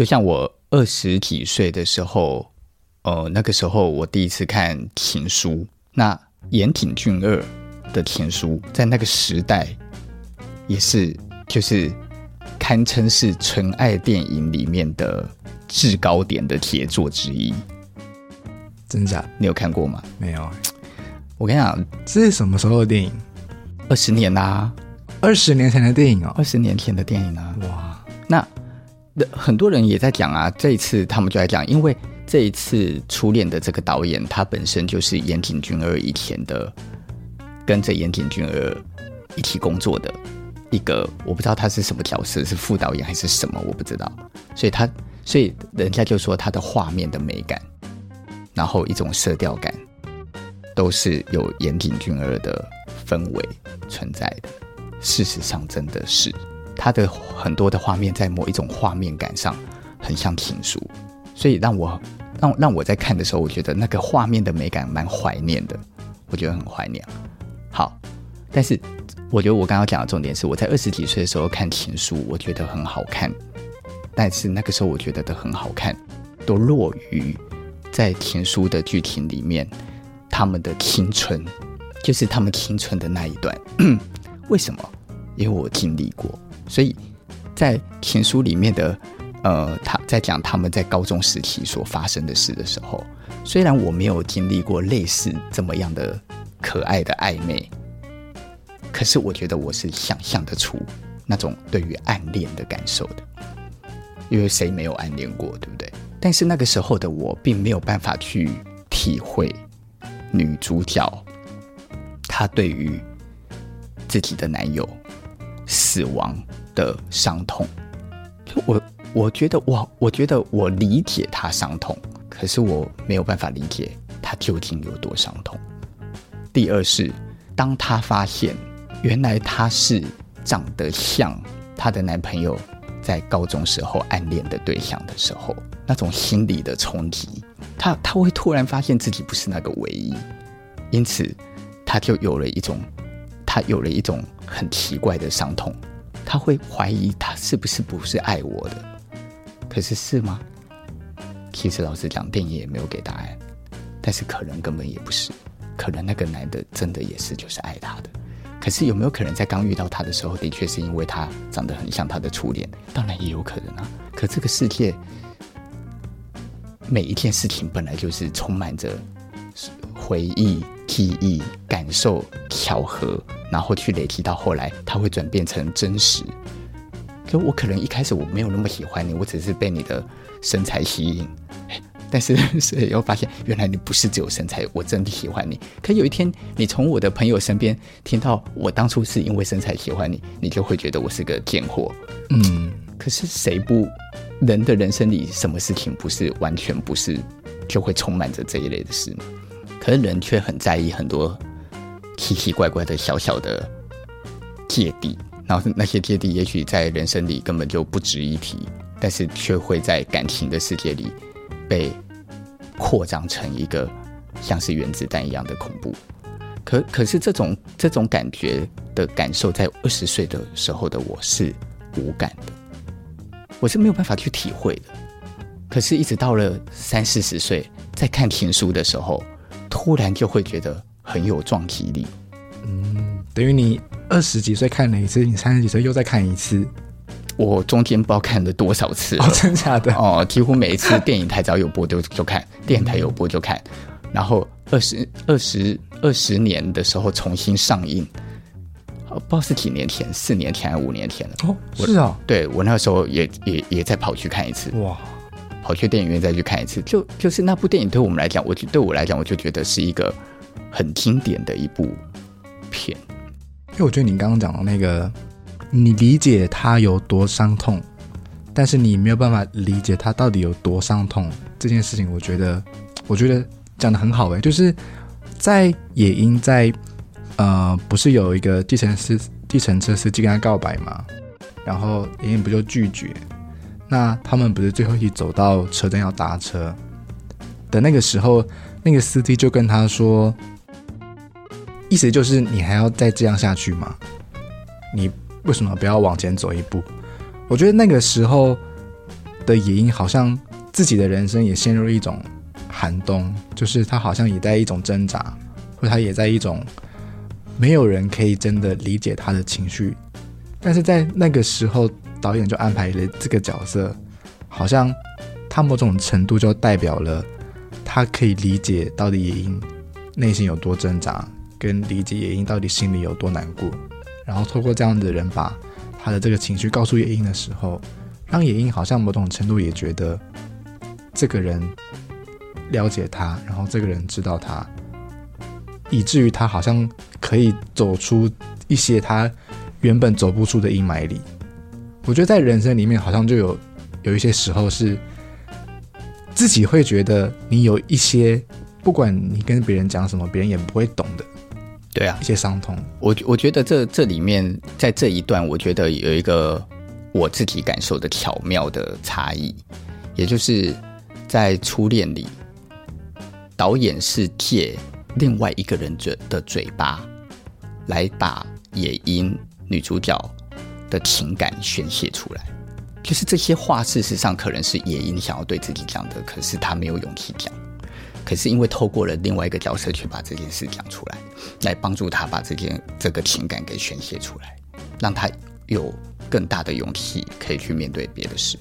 就像我二十几岁的时候，呃，那个时候我第一次看《情书》，那岩井俊二的《情书》在那个时代也是就是堪称是纯爱电影里面的制高点的杰作之一。真假？你有看过吗？没有。我跟你讲，这是什么时候的电影？二十年啦、啊，二十年前的电影哦，二十年前的电影啊！哇，那那很多人也在讲啊。这一次他们就在讲，因为这一次初恋的这个导演，他本身就是岩井俊二以前的，跟着岩井俊二一起工作的一个，我不知道他是什么角色，是副导演还是什么，我不知道。所以他，所以人家就说他的画面的美感，然后一种色调感，都是有岩井俊二的。氛围存在的，事实上真的是他的很多的画面，在某一种画面感上很像情书，所以让我让让我在看的时候，我觉得那个画面的美感蛮怀念的，我觉得很怀念。好，但是我觉得我刚刚讲的重点是，我在二十几岁的时候看情书，我觉得很好看，但是那个时候我觉得的很好看，都落于在情书的剧情里面，他们的青春。就是他们青春的那一段，为什么？因为我经历过，所以在情书里面的，呃，他在讲他们在高中时期所发生的事的时候，虽然我没有经历过类似这么样的可爱的暧昧，可是我觉得我是想象得出那种对于暗恋的感受的，因为谁没有暗恋过，对不对？但是那个时候的我，并没有办法去体会女主角。她对于自己的男友死亡的伤痛，就我我觉得哇，我觉得我理解她伤痛，可是我没有办法理解她究竟有多伤痛。第二是，当她发现原来她是长得像她的男朋友在高中时候暗恋的对象的时候，那种心理的冲击，她她会突然发现自己不是那个唯一，因此。他就有了一种，他有了一种很奇怪的伤痛，他会怀疑他是不是不是爱我的，可是是吗？其实老实讲，电影也没有给答案，但是可能根本也不是，可能那个男的真的也是就是爱他的，可是有没有可能在刚遇到他的时候，的确是因为他长得很像他的初恋？当然也有可能啊。可这个世界每一件事情本来就是充满着回忆。记忆、感受、巧合，然后去累积到后来，它会转变成真实。就我可能一开始我没有那么喜欢你，我只是被你的身材吸引，但是 所以又发现原来你不是只有身材，我真的喜欢你。可有一天，你从我的朋友身边听到我当初是因为身材喜欢你，你就会觉得我是个贱货。嗯，可是谁不人的人生里什么事情不是完全不是就会充满着这一类的事呢？可是人却很在意很多奇奇怪怪的小小的芥蒂，然后那些芥蒂也许在人生里根本就不值一提，但是却会在感情的世界里被扩张成一个像是原子弹一样的恐怖。可可是这种这种感觉的感受，在二十岁的时候的我是无感的，我是没有办法去体会的。可是，一直到了三四十岁，在看情书的时候。突然就会觉得很有撞击力，嗯，等于你二十几岁看了一次，你三十几岁又再看一次，我中间不知道看了多少次，哦，真的假的？哦，几乎每一次电影台只要有播就就看，电台有播就看，然后二十二十二十年的时候重新上映，不知道是几年前，四年前还是五年前了？哦，是啊，对我那个时候也也也再跑去看一次，哇。跑去电影院再去看一次，就就是那部电影对我们来讲，我对我来讲，我就觉得是一个很经典的一部片。因为我觉得你刚刚讲的那个，你理解他有多伤痛，但是你没有办法理解他到底有多伤痛这件事情，我觉得，我觉得讲得很好诶，就是在野樱在呃，不是有一个计程司计程车司机跟他告白吗？然后野樱不就拒绝？那他们不是最后一起走到车站要搭车的那个时候，那个司机就跟他说，意思就是你还要再这样下去吗？你为什么不要往前走一步？我觉得那个时候的野英好像自己的人生也陷入一种寒冬，就是他好像也在一种挣扎，或他也在一种没有人可以真的理解他的情绪。但是在那个时候，导演就安排了这个角色，好像他某种程度就代表了他可以理解到底野樱内心有多挣扎，跟理解野樱到底心里有多难过。然后透过这样的人把他的这个情绪告诉野樱的时候，让野樱好像某种程度也觉得这个人了解他，然后这个人知道他，以至于他好像可以走出一些他原本走不出的阴霾里。我觉得在人生里面，好像就有有一些时候是自己会觉得你有一些，不管你跟别人讲什么，别人也不会懂的。对啊，一些伤痛。我我觉得这这里面，在这一段，我觉得有一个我自己感受的巧妙的差异，也就是在初恋里，导演是借另外一个人嘴的嘴巴，来把野樱女主角的情感宣泄出来。就是这些话，事实上可能是野樱想要对自己讲的，可是他没有勇气讲。可是因为透过了另外一个角色去把这件事讲出来，来帮助他把这件这个情感给宣泄出来，让他有更大的勇气可以去面对别的事。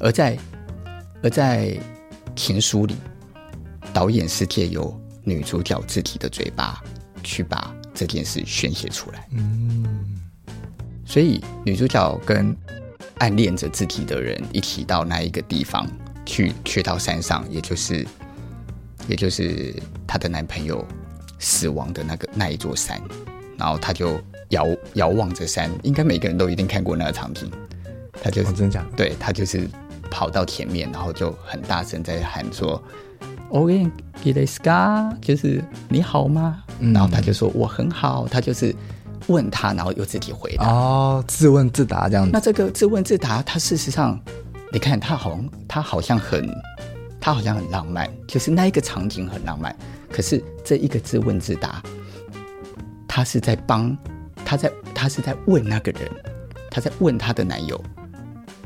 而在而在情书里，导演是借由女主角自己的嘴巴去把这件事宣泄出来。嗯，所以女主角跟暗恋着自己的人一起到那一个地方去，去到山上，也就是。也就是她的男朋友死亡的那个那一座山，然后她就遥遥望着山，应该每个人都一定看过那个场景。她就是、哦、真的假的？对，她就是跑到前面，然后就很大声在喊说：“OK，吉雷斯卡，就是你好吗？”嗯、然后她就说：“我很好。”她就是问他，然后又自己回答。哦，自问自答这样子。那这个自问自答，他事实上，你看他好像他好像很。他好像很浪漫，就是那一个场景很浪漫。可是这一个自问自答，他是在帮，他在他是在问那个人，他在问他的男友。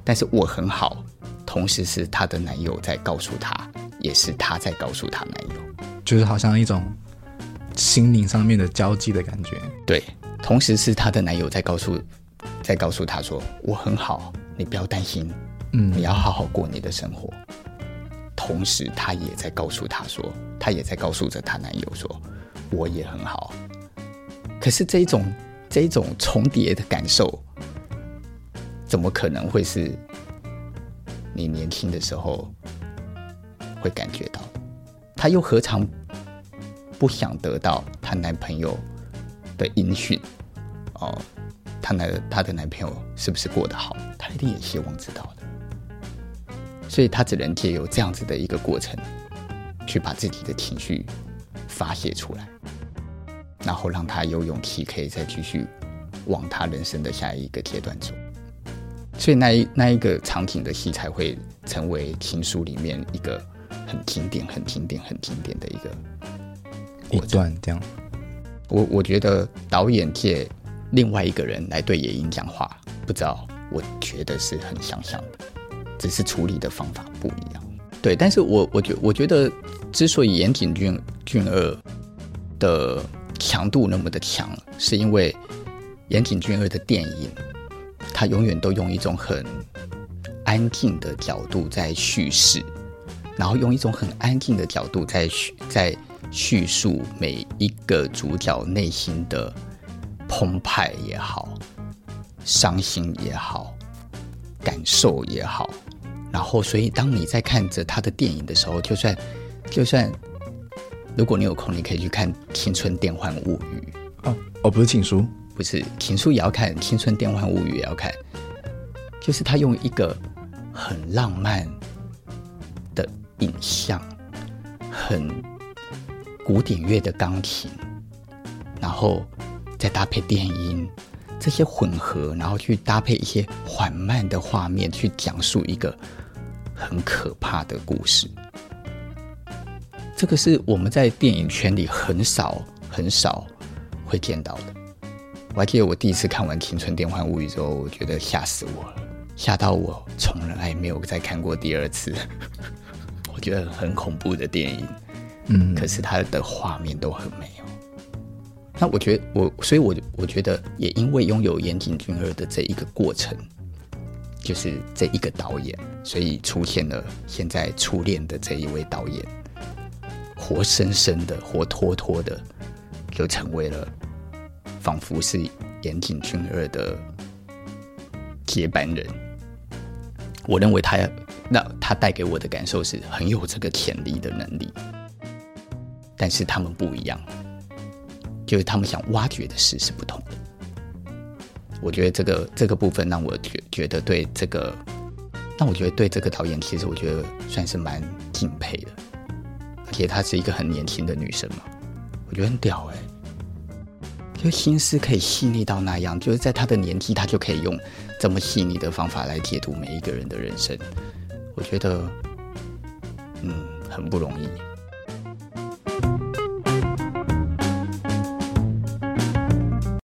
但是我很好，同时是他的男友在告诉他，也是他在告诉他男友，就是好像一种心灵上面的交际的感觉。对，同时是她的男友在告诉，在告诉她说我很好，你不要担心，嗯，你要好好过你的生活。同时，她也在告诉她说，她也在告诉着她男友说，我也很好。可是这一种这一种重叠的感受，怎么可能会是你年轻的时候会感觉到？她又何尝不想得到她男朋友的音讯？哦，她男她的男朋友是不是过得好？她一定也希望知道的。所以她只能借由这样子的一个过程，去把自己的情绪发泄出来，然后让她有勇气可以再继续往她人生的下一个阶段走。所以那一那一个场景的戏才会成为情书里面一个很经典、很经典、很经典的一个一段。这样，我我觉得导演借另外一个人来对野樱讲话，不知道，我觉得是很相像的。只是处理的方法不一样，对。但是我我觉我觉得，之所以岩井俊俊二的强度那么的强，是因为岩井俊二的电影，他永远都用一种很安静的角度在叙事，然后用一种很安静的角度在叙在叙述每一个主角内心的澎湃也好，伤心也好，感受也好。然后，所以当你在看着他的电影的时候，就算就算，如果你有空，你可以去看《青春电幻物语》哦哦，不是情书，不是情书也要看，《青春电幻物语》也要看，就是他用一个很浪漫的影像，很古典乐的钢琴，然后再搭配电音。这些混合，然后去搭配一些缓慢的画面，去讲述一个很可怕的故事。这个是我们在电影圈里很少很少会见到的。我还记得我第一次看完《青春电幻物语》之后，我觉得吓死我了。吓到我，从来没有再看过第二次。我觉得很恐怖的电影，嗯，可是它的画面都很美哦。那我觉得我，所以我我觉得也因为拥有岩井俊二的这一个过程，就是这一个导演，所以出现了现在初恋的这一位导演，活生生的、活脱脱的，就成为了仿佛是岩井俊二的接班人。我认为他。那他带给我的感受是很有这个潜力的能力，但是他们不一样，就是他们想挖掘的事是不同的。我觉得这个这个部分让我觉觉得对这个，那我觉得对这个导演其实我觉得算是蛮敬佩的，而且她是一个很年轻的女生嘛，我觉得很屌哎、就心思可以细腻到那样，就是在她的年纪，她就可以用这么细腻的方法来解读每一个人的人生。我觉得，嗯，很不容易。